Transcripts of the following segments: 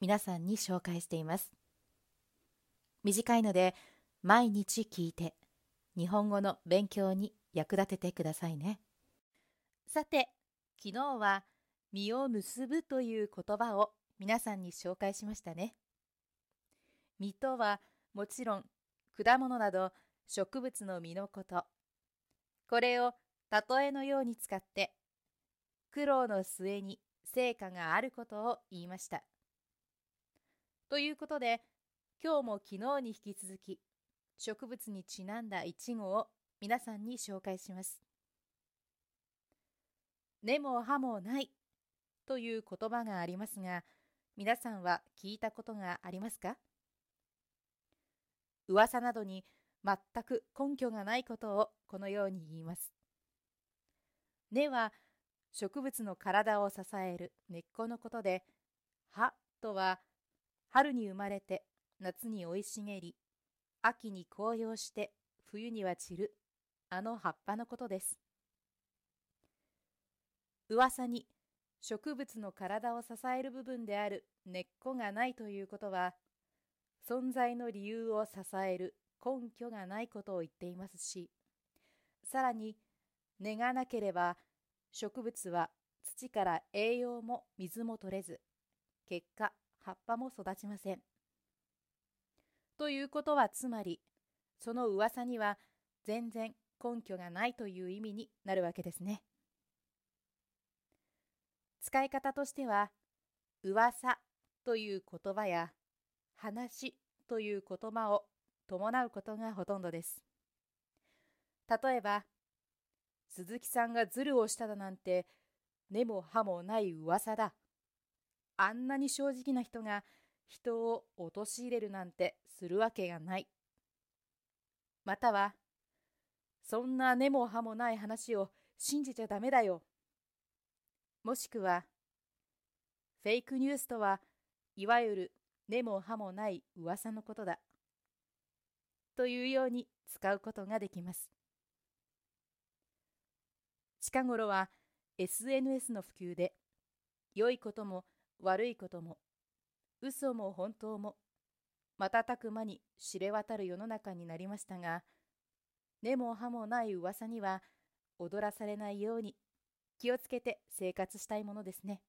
皆さんに紹介しています。短いので毎日聞いて日本語の勉強に役立ててくださいね。さて、昨日は実を結ぶという言葉を皆さんに紹介しましたね。実とはもちろん果物など植物の実のこと。これを例えのように使って苦労の末に成果があることを言いました。ということで、今日も昨日に引き続き、植物にちなんだイチゴを皆さんに紹介します。根も葉もないという言葉がありますが、皆さんは聞いたことがありますか？噂などに全く根拠がないことをこのように言います。根は植物の体を支える根っこのことで、葉とは春に生まれて夏に生い茂り、秋に紅葉して冬には散るあの葉っぱのことです。噂に植物の体を支える部分である根っこがないということは、存在の理由を支える根拠がないことを言っていますし、さらに根がなければ植物は土から栄養も水も取れず、結果葉っぱも育ちません。ということはつまり、その噂には全然根拠がないという意味になるわけですね。使い方としては、噂という言葉や話という言葉を伴うことがほとんどです。例えば、鈴木さんがズルをしただなんて根も葉もない噂だ。あんなに正直な人が人を陥れるなんてするわけがない。または、そんな根も葉もない話を信じちゃダメだよ。もしくは、フェイクニュースとはいわゆる根も葉もない噂のことだ。というように使うことができます。近頃は SNS の普及で良いことも悪いことも嘘も本当も瞬く間に知れ渡る世の中になりましたが根も葉もない噂には踊らされないように気をつけて生活したいものですね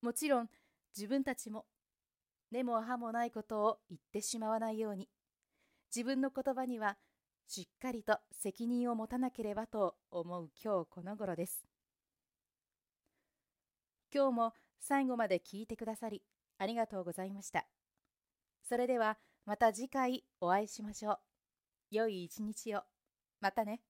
もちろん自分たちも根も葉もないことを言ってしまわないように自分の言葉にはしっかりと責任を持たなければと思う今日この頃です。今日も最後まで聞いてくださりありがとうございました。それではまた次回お会いしましょう。良い一日を。またね。